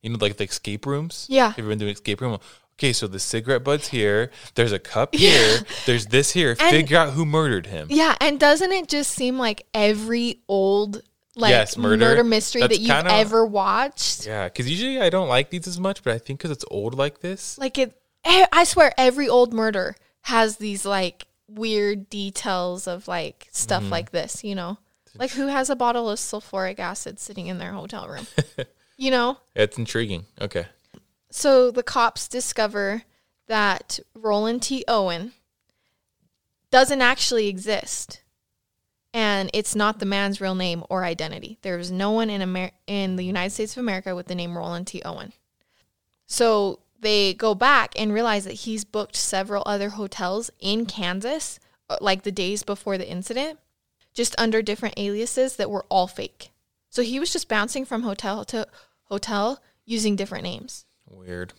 S2: You know, like the escape rooms.
S3: Yeah.
S2: Have you been doing escape room? Okay, so the cigarette butt's here. There's a cup here. There's this here.
S3: And-
S2: Figure out who murdered him.
S3: Yeah, and doesn't it just seem like every old like
S2: Yes, murder.
S3: murder, mystery
S2: That's
S3: that you've
S2: kinda-
S3: ever watched?
S2: Yeah, because usually I don't like these as much, but I think because it's old like this.
S3: Like it eh, I swear every old murder has these like weird details of like stuff
S2: Mm-hmm.
S3: like this, you know? Like who has a bottle of sulfuric acid sitting in their hotel room? you know?
S2: It's intriguing. Okay.
S3: So the cops discover that Roland T. Owen doesn't actually exist. And it's not the man's real name or identity. There is no one in Amer- in the United States of America with the name Roland T. Owen. So they go back and realize that he's booked several other hotels in Kansas, uh, like the days before the incident, just under different aliases that were all fake. So he was just bouncing from hotel to hotel using different names.
S2: Weird.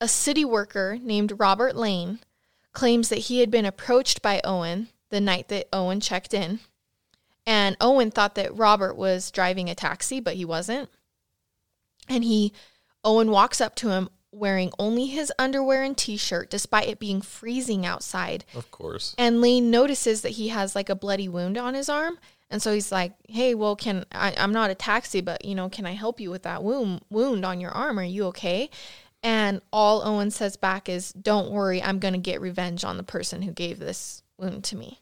S3: A city worker named Robert Lane claims that he had been approached by Owen the night that Owen checked in. And Owen thought that Robert was driving a taxi, but he wasn't. And he Owen walks up to him wearing only his underwear and t-shirt despite it being freezing outside.
S2: Of course.
S3: And Lane notices that he has like a bloody wound on his arm. And so he's like, "Hey, well, can I, I'm not a taxi, but you know, can I help you with that wound wound on your arm? Are you okay?" And all Owen says back is, "Don't worry, I'm gonna get revenge on the person who gave this wound to me."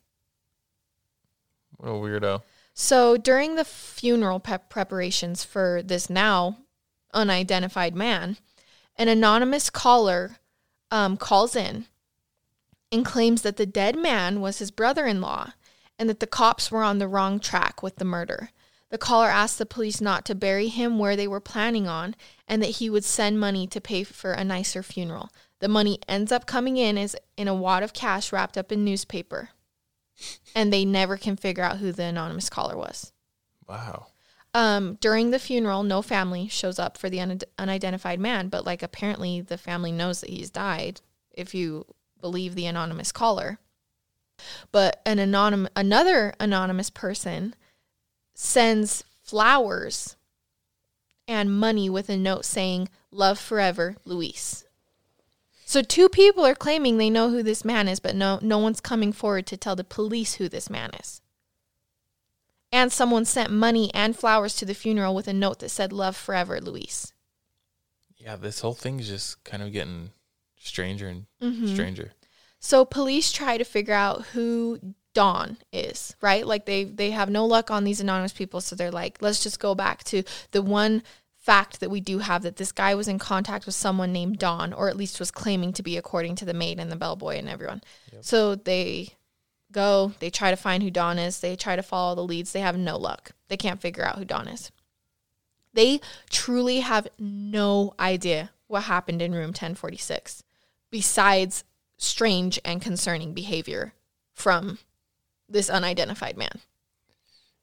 S2: What a weirdo.
S3: So during the funeral pep preparations for this now unidentified man, an anonymous caller um, calls in and claims that the dead man was his brother in law and that the cops were on the wrong track with the murder. The caller asked the police not to bury him where they were planning on and that he would send money to pay for a nicer funeral. The money ends up coming in as in a wad of cash wrapped up in newspaper. And they never can figure out who the anonymous caller was.
S2: Wow.
S3: Um, during the funeral, no family shows up for the un- unidentified man, but like apparently the family knows that he's died, if you believe the anonymous caller. But an anonym, another anonymous person sends flowers and money with a note saying "Love forever, Louise." So two people are claiming they know who this man is, but no no one's coming forward to tell the police who this man is. And someone sent money and flowers to the funeral with a note that said love forever, Louise.
S2: Yeah, this whole thing's just kind of getting stranger and
S3: Mhm.
S2: stranger.
S3: So police try to figure out who Don is, right? Like they they have no luck on these anonymous people, so they're like, let's just go back to the one fact that we do have that this guy was in contact with someone named Don, or at least was claiming to be, according to the maid and the bellboy and everyone. So they go, they try to find who Don is, they try to follow the leads, they have no luck. They can't figure out who Don is. They truly have no idea what happened in room 1046 besides strange and concerning behavior from this unidentified man.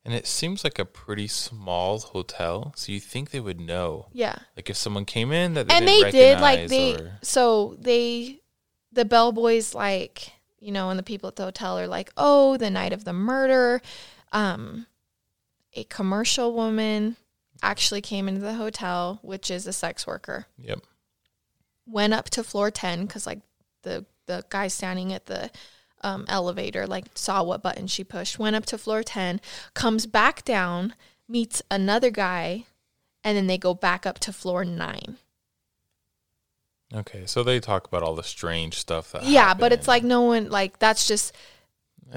S2: And it seems like a pretty small hotel, so you think they would know.
S3: Yeah.
S2: Like if someone came in that they
S3: and they did like they
S2: or-
S3: so they the bellboys like you know and the people at the hotel are like oh the night of the murder um a commercial woman actually came into the hotel which is a sex worker
S2: Yep.
S3: went up to floor 10 because like the the guy standing at the um, elevator like saw what button she pushed went up to floor 10 comes back down meets another guy and then they go back up to floor 9
S2: Okay, so they talk about all the strange stuff that
S3: yeah but it's like no one like that's just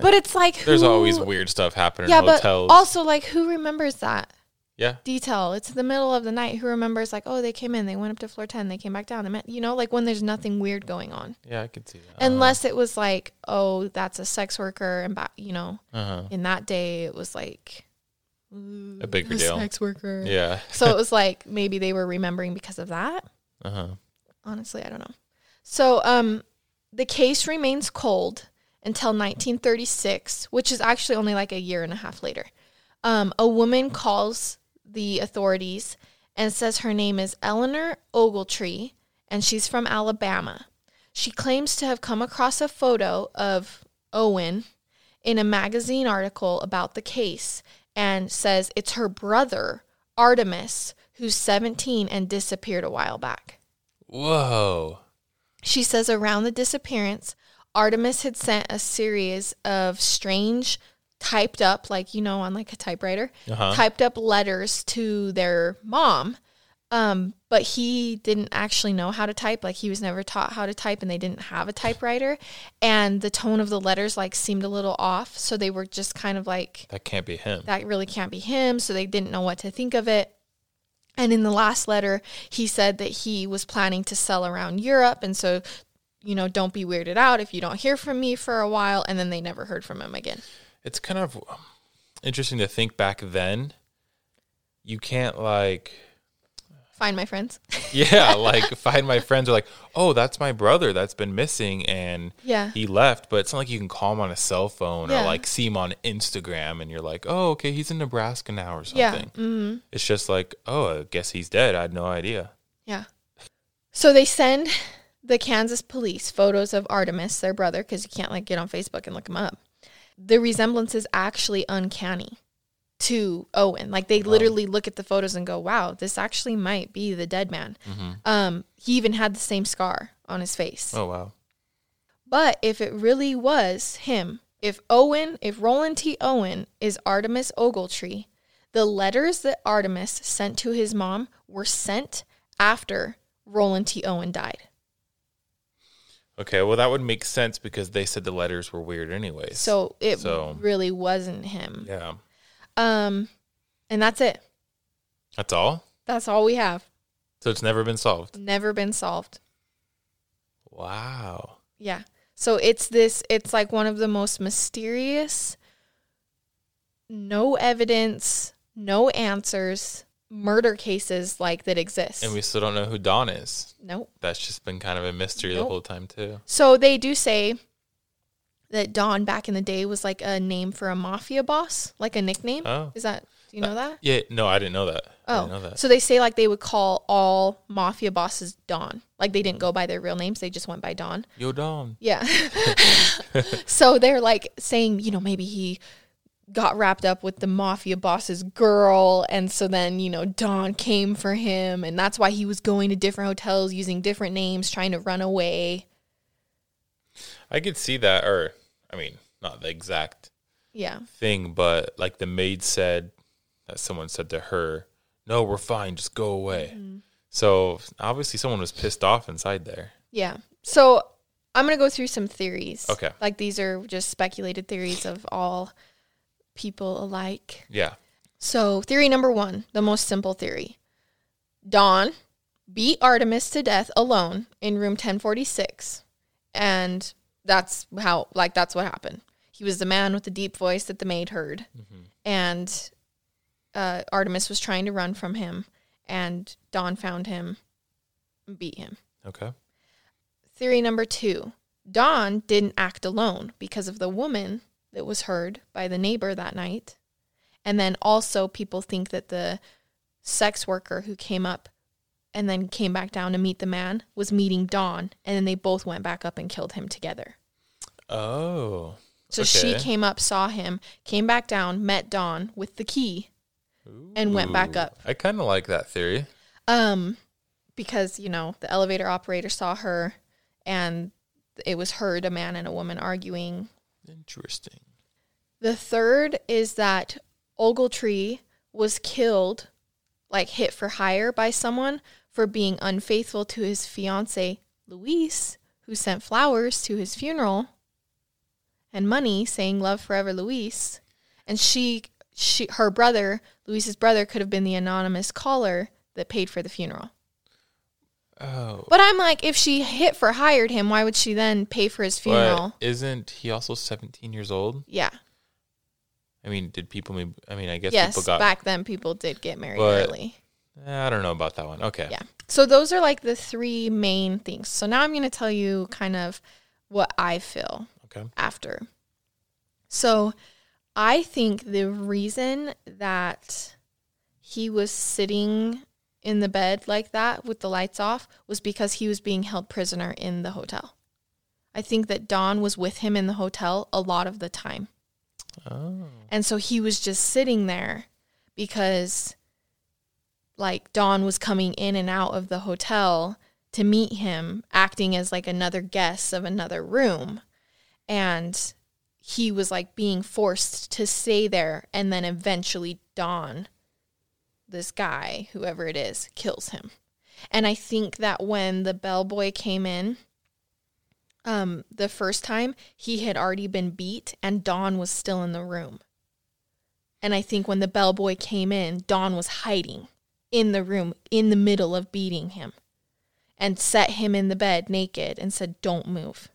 S3: but it's like
S2: there's always weird stuff happening
S3: yeah
S2: in
S3: but
S2: hotels.
S3: also like who remembers that
S2: yeah.
S3: detail it's the middle of the night who remembers like oh they came in they went up to floor 10 they came back down they met you know like when there's nothing weird going on
S2: Yeah, I could see that.
S3: unless it was like oh that's a sex worker and ba- you know
S2: uh-huh.
S3: in that day it was like
S2: A bigger deal.
S3: sex worker
S2: Yeah.
S3: so it was like maybe they were remembering because of that
S2: Uh-huh.
S3: honestly i don't know so um the case remains cold until 1936 which is actually only like a year and a half later um, a woman calls the authorities and says her name is eleanor ogletree and she's from alabama she claims to have come across a photo of owen in a magazine article about the case and says it's her brother artemis who's 17 and disappeared a while back
S2: Whoa.
S3: she says around the disappearance, Artemis had sent a series of strange, typed up, like, you know, on like a typewriter,
S2: Uh-huh.
S3: typed up letters to their mom. Um, but he didn't actually know how to type. Like, he was never taught how to type, and they didn't have a typewriter. And the tone of the letters, like, seemed a little off. So they were just kind of like,
S2: That can't be him.
S3: that really can't be him. So they didn't know what to think of it. And in the last letter, he said that he was planning to sell around Europe. And so, you know, don't be weirded out if you don't hear from me for a while. And then they never heard from him again.
S2: It's kind of interesting to think back then. You can't like
S3: Find my friends.
S2: yeah, like find my friends are like, "Oh, that's my brother that's been missing and
S3: Yeah.
S2: he left." But it's not like you can call him on a cell phone
S3: Yeah.
S2: or like see him on Instagram and you're like, "Oh, okay, he's in Nebraska now or
S3: Yeah.
S2: something."
S3: hmm
S2: It's just like, "Oh, I guess he's dead." I had no idea.
S3: Yeah. So they send the Kansas police photos of Artemis, their brother, because you can't like get on Facebook and look him up. The resemblance is actually uncanny to Owen. Like they literally look at the photos and go, "Wow, this actually might be the dead man." Um, he even had the same scar on his face.
S2: Oh, wow.
S3: But if it really was him, if Owen, if Roland T. Owen is Artemis Ogletree, the letters that Artemis sent to his mom were sent after Roland T. Owen died.
S2: Okay, well that would make sense because they said the letters were weird anyways.
S3: So it
S2: So-
S3: really wasn't him.
S2: yeah.
S3: Um, and that's it.
S2: That's all?
S3: That's all we have.
S2: So it's never been solved.
S3: Never been solved.
S2: Wow.
S3: Yeah. So it's this, it's like one of the most mysterious, no evidence, no answers murder cases like that exist.
S2: And we still don't know who Don is.
S3: nope.
S2: That's just been kind of a mystery the whole time too.
S3: So they do say that Don back in the day was like a name for a mafia boss, like a nickname.
S2: Oh.
S3: Is that, do you know uh, that?
S2: Yeah, no, I didn't know that. I
S3: Oh,
S2: didn't know that.
S3: so they say like they would call all mafia bosses Don. Like they didn't go by their real names; they just went by Don.
S2: Yo, Don.
S3: Yeah. so they're like saying, you know, maybe he got wrapped up with the mafia boss's girl and so then you know Don came for him and that's why he was going to different hotels using different names trying to run away.
S2: I could see that, or I mean, not the exact
S3: Yeah.
S2: thing, but like the maid said that someone said to her, "No, we're fine. Just go away."
S3: Mm-hmm.
S2: So obviously, someone was pissed off inside there.
S3: Yeah. So I'm going to go through some theories.
S2: Okay.
S3: Like these are just speculated theories of all people alike.
S2: Yeah.
S3: So, theory number one, the most simple theory Don beat Artemis to death alone in room 1046. And that's how, like, that's what happened. He was the man with the deep voice that the maid heard. And uh, Artemis was trying to run from him. And Don found him and beat him.
S2: Okay.
S3: Theory number two Don didn't act alone because of the woman that was heard by the neighbor that night. And then also, people think that the sex worker who came up and then came back down to meet the man was meeting Don. And then they both went back up and killed him together.
S2: Oh.
S3: So she came up, saw him, came back down, met Don with the key, and went back up.
S2: I kind of like that theory.
S3: Um, because you know the elevator operator saw her, and it was heard a man and a woman arguing.
S2: Interesting.
S3: The third is that Ogletree was killed, like hit for hire by someone for being unfaithful to his fiance Louise, who sent flowers to his funeral and money saying love forever Louise. And she she her brother, Louise's brother could have been the anonymous caller that paid for the funeral.
S2: Oh.
S3: But I'm like, if she hit for hired him, why would she then pay for his funeral?
S2: But isn't he also 17 years old?
S3: yeah.
S2: I mean, did people? maybe- I mean, I guess
S3: Yes.
S2: people got.
S3: back then people did get married
S2: But-
S3: early.
S2: Eh, I don't know about that one. Okay.
S3: Yeah. So those are like the three main things. So now I'm going to tell you kind of what I feel
S2: Okay.
S3: after. So I think the reason that he was sitting in the bed like that with the lights off was because he was being held prisoner in the hotel. I think that Don was with him in the hotel a lot of the time.
S2: Oh.
S3: And so he was just sitting there because like Don was coming in and out of the hotel to meet him, acting as like another guest of another room. And he was like being forced to stay there and then eventually Don, this guy, whoever it is, kills him. And I think that when the bellboy came in, um, the first time he had already been beat and Don was still in the room. And I think when the bellboy came in, Don was hiding in the room in the middle of beating him and set him in the bed naked and said, Don't move.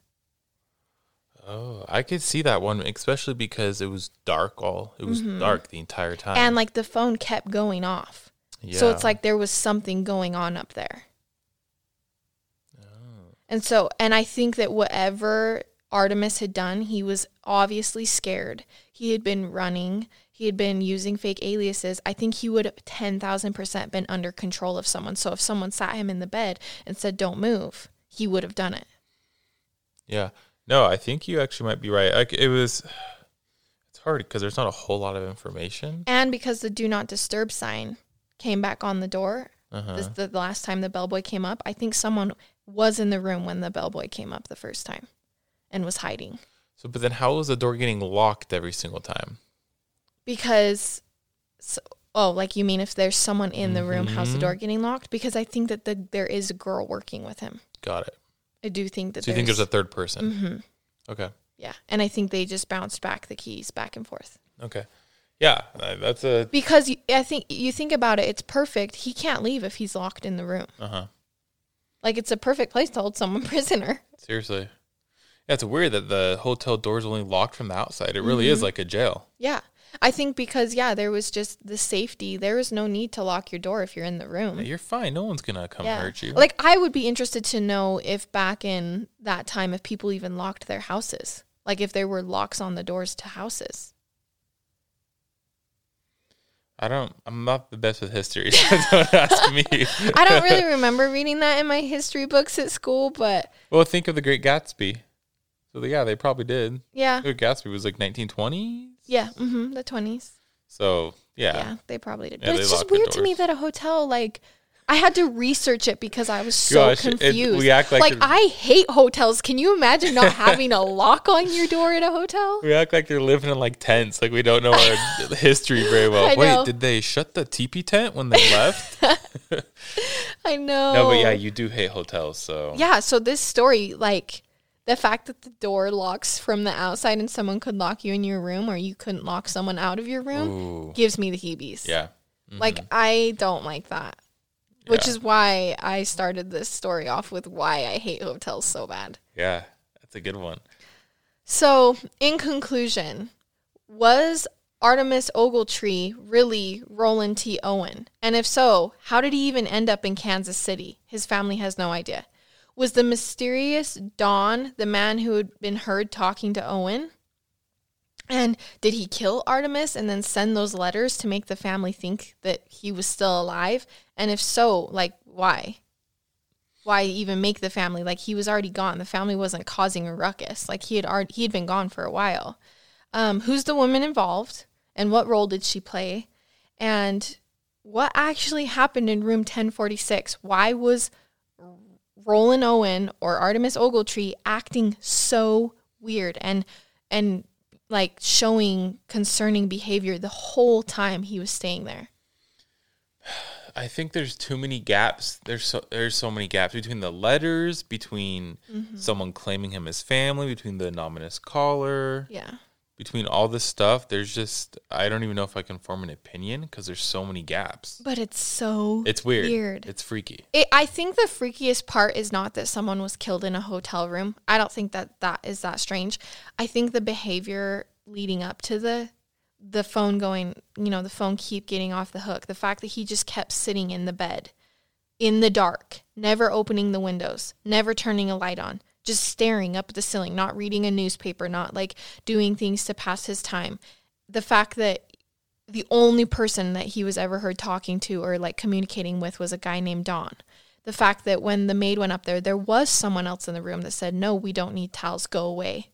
S2: Oh, I could see that one, especially because it was dark. All it was dark the entire time.
S3: Mm-hmm. And like the phone kept going off.
S2: yeah.
S3: So it's like there was something going on up there. And so, and I think that whatever Artemis had done, he was obviously scared. He had been running, he had been using fake aliases. I think he would have 10,000% been under control of someone. So if someone sat him in the bed and said, don't move, he would have done it.
S2: Yeah. No, I think you actually might be right. Like it was. It's hard because there's not a whole lot of information.
S3: And because the do not disturb sign came back on the door,
S2: Uh-huh.
S3: this, the last time the bellboy came up, I think someone was in the room when the bellboy came up the first time and was hiding.
S2: So, but then how was the door getting locked every single time?
S3: because so, oh like you mean if there's someone in the room how's the
S2: Mhm.
S3: door getting locked because i think that the, there is a girl working with him
S2: Got it.
S3: i do think that
S2: So you think there's a third person?
S3: hmm
S2: Okay.
S3: yeah and i think they just bounced back the keys back and forth
S2: Okay. Yeah, that's a.
S3: because you, i think you think about it it's perfect he can't leave if he's locked in the room
S2: Uh huh.
S3: Like it's a perfect place to hold someone prisoner
S2: Seriously. Yeah, it's weird that the hotel door's only locked from the outside. It really is mm-hmm. like a jail.
S3: yeah i think because yeah there was just the safety There was no need to lock your door if you're in the room
S2: You're fine. No one's gonna come hurt you.
S3: Like I would be interested to know if back in that time if people even locked their houses. Like if there were locks on the doors to houses.
S2: I don't. I'm not the best with history. So don't ask me.
S3: I don't really remember reading that in my history books at school, but
S2: Well, think of the Great Gatsby. So yeah, they probably did.
S3: yeah.
S2: The Great Gatsby was like 1920s.
S3: Yeah, mm-hmm, the twenties.
S2: So yeah,
S3: Yeah. they probably did.
S2: Yeah,
S3: but it's just weird to me that a hotel like I had to research it because I was so
S2: Gosh, it-
S3: confused.
S2: we act like
S3: like I hate hotels. Can you imagine not having a lock on your door at a hotel?
S2: we act like they're living in like tents, like we don't know our history very well. Wait, did they shut the teepee tent when they left?
S3: I know.
S2: no, but yeah, you do hate hotels, so
S3: Yeah, so this story, like the fact that the door locks from the outside and someone could lock you in your room or you couldn't lock someone out of your room
S2: Ooh,
S3: gives me the heebies.
S2: yeah.
S3: Like mm-hmm. I don't like that. Which
S2: Yeah.
S3: is why I started this story off with why I hate hotels so bad.
S2: Yeah, that's a good one.
S3: So, in conclusion, was Artemis Ogletree really Roland T. Owen? And if so, how did he even end up in Kansas City? His family has no idea. Was the mysterious Don the man who had been heard talking to Owen? And did he kill Artemis and then send those letters to make the family think that he was still alive? And if so, like, why? Why even make the family like he was already gone? The family wasn't causing a ruckus. Like he had already he had been gone for a while. Um, who's the woman involved, and what role did she play, and what actually happened in room ten forty six? Why was Roland Owen or Artemis Ogletree acting so weird and and like showing concerning behavior the whole time he was staying there?
S2: I think there's too many gaps. There's so there's so many gaps between the letters, between
S3: Mm-hmm.
S2: someone claiming him as family, between the anonymous caller,
S3: Yeah.
S2: between all this stuff. There's just I don't even know if I can form an opinion because there's so many gaps.
S3: But it's so
S2: It's weird.
S3: Weird.
S2: It's freaky.
S3: It, I think the freakiest part is not that someone was killed in a hotel room. I don't think that that is that strange. I think the behavior leading up to the the phone going, you know, the phone keep getting off the hook. The fact that he just kept sitting in the bed in the dark, never opening the windows, never turning a light on, just staring up at the ceiling, not reading a newspaper, not like doing things to pass his time. The fact that the only person that he was ever heard talking to or like communicating with was a guy named Don. The fact that when the maid went up there, there was someone else in the room that said, No, we don't need towels, go away.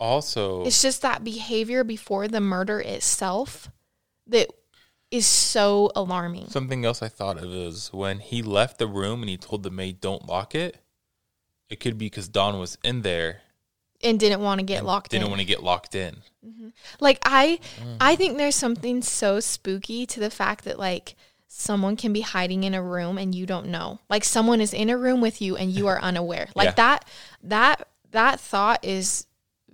S2: Also,
S3: It's just that behavior before the murder itself that is so alarming.
S2: something else I thought of is when he left the room and he told the maid don't lock it. It could be because Don was in there
S3: and didn't want to get locked
S2: didn't
S3: in.
S2: want to get locked in. Mm-hmm.
S3: Like I I think there's something so spooky to the fact that like someone can be hiding in a room and you don't know. Like someone is in a room with you and you are unaware. Like
S2: Yeah.
S3: that that that thought is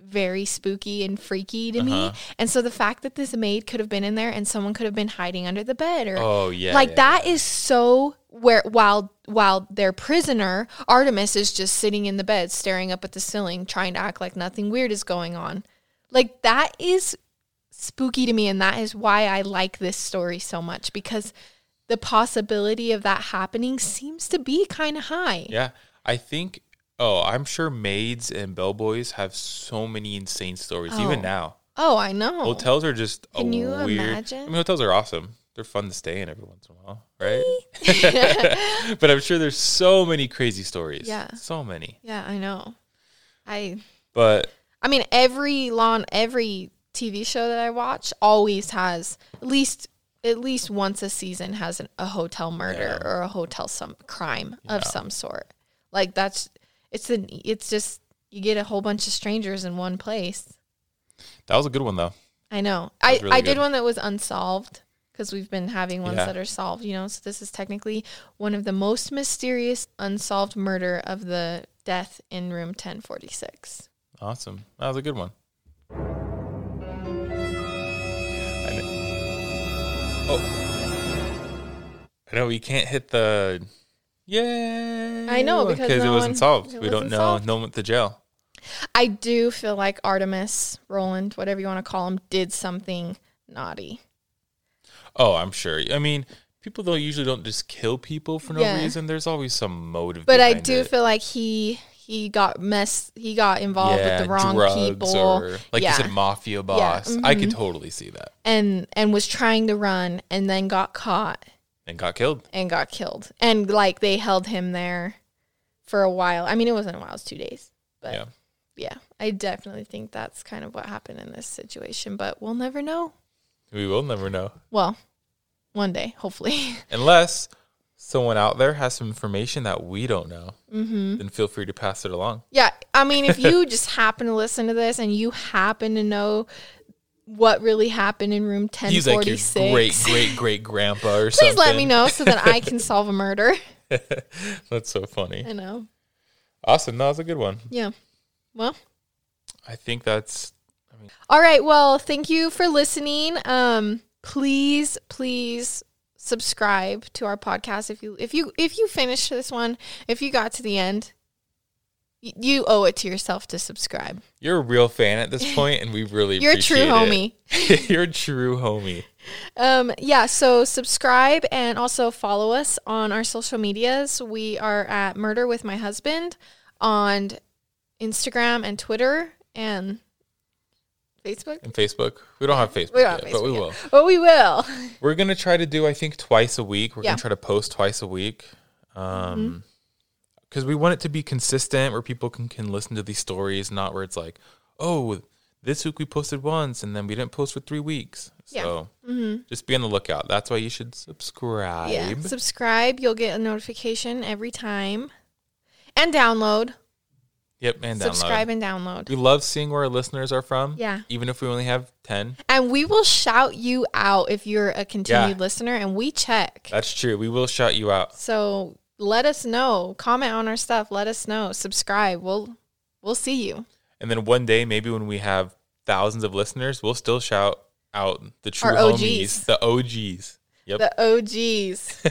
S3: very spooky and freaky to me.
S2: Uh-huh.
S3: And so the fact that this maid could have been in there and someone could have been hiding under the bed or
S2: Oh yeah,
S3: like
S2: yeah,
S3: that is so where while while their prisoner Artemis is just sitting in the bed staring up at the ceiling trying to act like nothing weird is going on. Like that is spooky to me and that is why I like this story so much because the possibility of that happening seems to be kind of high.
S2: Yeah, I think. Oh, I'm sure maids and bellboys have so many insane stories
S3: Oh.
S2: even now.
S3: Oh, I know.
S2: Hotels are just a
S3: Can you
S2: weird.
S3: imagine?
S2: I mean, hotels are awesome. They're fun to stay in every once in a while, right? but I'm sure there's so many crazy stories.
S3: Yeah.
S2: so many.
S3: Yeah, I know. I
S2: But
S3: I mean, every lawn, every TV show that I watch always has at least at least once a season has an, a hotel murder
S2: Yeah.
S3: or a hotel some crime of some sort. Like that's it's an it's just you get a whole bunch of strangers in one place.
S2: that was a good one though.
S3: I know. I
S2: really
S3: I did one that was unsolved because we've been having ones
S2: Yeah.
S3: that are solved. You know, so this is technically one of the most mysterious unsolved murder of the death in room ten forty six.
S2: Awesome. That was a good one. I know. Oh. I know we can't hit the yay.
S3: I know, because
S2: it wasn't
S3: one-
S2: solved.
S3: it
S2: we don't
S3: wasn't
S2: know.
S3: solved.
S2: No one went to jail.
S3: I do feel like Artemis, Roland, whatever you want to call him, did something naughty.
S2: Oh, I'm sure. I mean, people don't usually don't just kill people for no
S3: Yeah.
S2: reason. There's always some motive.
S3: But I do
S2: it.
S3: feel like he he got mess he got involved with the wrong
S2: drugs
S3: people.
S2: or like
S3: yeah.
S2: you said, mafia boss. I could mm-hmm. totally see that
S3: and and was trying to run and then got caught
S2: and got killed.
S3: and got killed. And like they held him there for a while. I mean it wasn't a while, it was two days. But
S2: Yeah.
S3: yeah, I definitely think that's kind of what happened in this situation, but we'll never know.
S2: We will never know.
S3: Well, one day, hopefully.
S2: Unless someone out there has some information that we don't know,
S3: mm-hmm.
S2: then feel free to pass it along.
S3: Yeah, I mean, if you just happen to listen to this and you happen to know what really happened in room ten
S2: He's like your great great great grandpa or
S3: please
S2: something.
S3: let me know so that I can solve a murder.
S2: That's so funny.
S3: I know.
S2: Awesome. That was a good one.
S3: Yeah. Well,
S2: I think that's I mean.
S3: all right. Well, thank you for listening. Um, please, please subscribe to our podcast if you if you if you finished this one, if you got to the end, you owe it to yourself to subscribe.
S2: you're a real fan at this point, and we really
S3: You're a true
S2: appreciate
S3: homie.
S2: it. you're a true homie.
S3: Um, yeah, so subscribe and also follow us on our social medias. We are at Murder with My Husband on Instagram and Twitter and Facebook.
S2: And Facebook. We don't have Facebook,
S3: We don't
S2: yet,
S3: have
S2: but we
S3: yet.
S2: will.
S3: But we will.
S2: We're gonna try to do I think twice a week. We're
S3: Yeah.
S2: gonna try to post twice a week. Um
S3: Mm-hmm.
S2: Because we want it to be consistent where people can, can listen to these stories, not where it's like, oh, this week we posted once and then we didn't post for three weeks.
S3: Yeah.
S2: So
S3: Mm-hmm.
S2: just be on the lookout. That's why you should subscribe.
S3: Yeah. Subscribe. You'll get a notification every time. And download.
S2: Yep, and download.
S3: Subscribe and download.
S2: We love seeing where our listeners are from.
S3: Yeah.
S2: Even if we only have 10.
S3: And we will shout you out if you're a continued
S2: Yeah.
S3: listener and we check.
S2: That's true. We will shout you out.
S3: So let us know. Comment on our stuff. Let us know. Subscribe. We'll we'll see you.
S2: And then one day, maybe when we have thousands of listeners, we'll still shout out the true
S3: Our OGs.
S2: homies, the OGs. Yep.
S3: The OGs.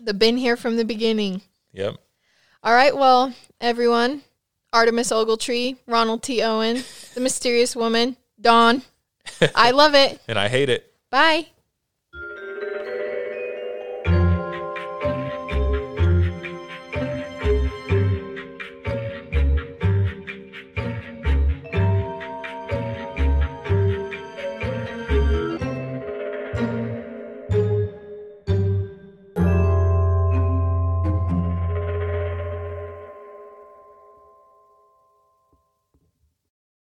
S3: the been here from the beginning.
S2: yep.
S3: All right, well, everyone, Artemis Ogletree, Ronald T. Owen, the mysterious woman, Dawn. I love it.
S2: And I hate it.
S3: Bye.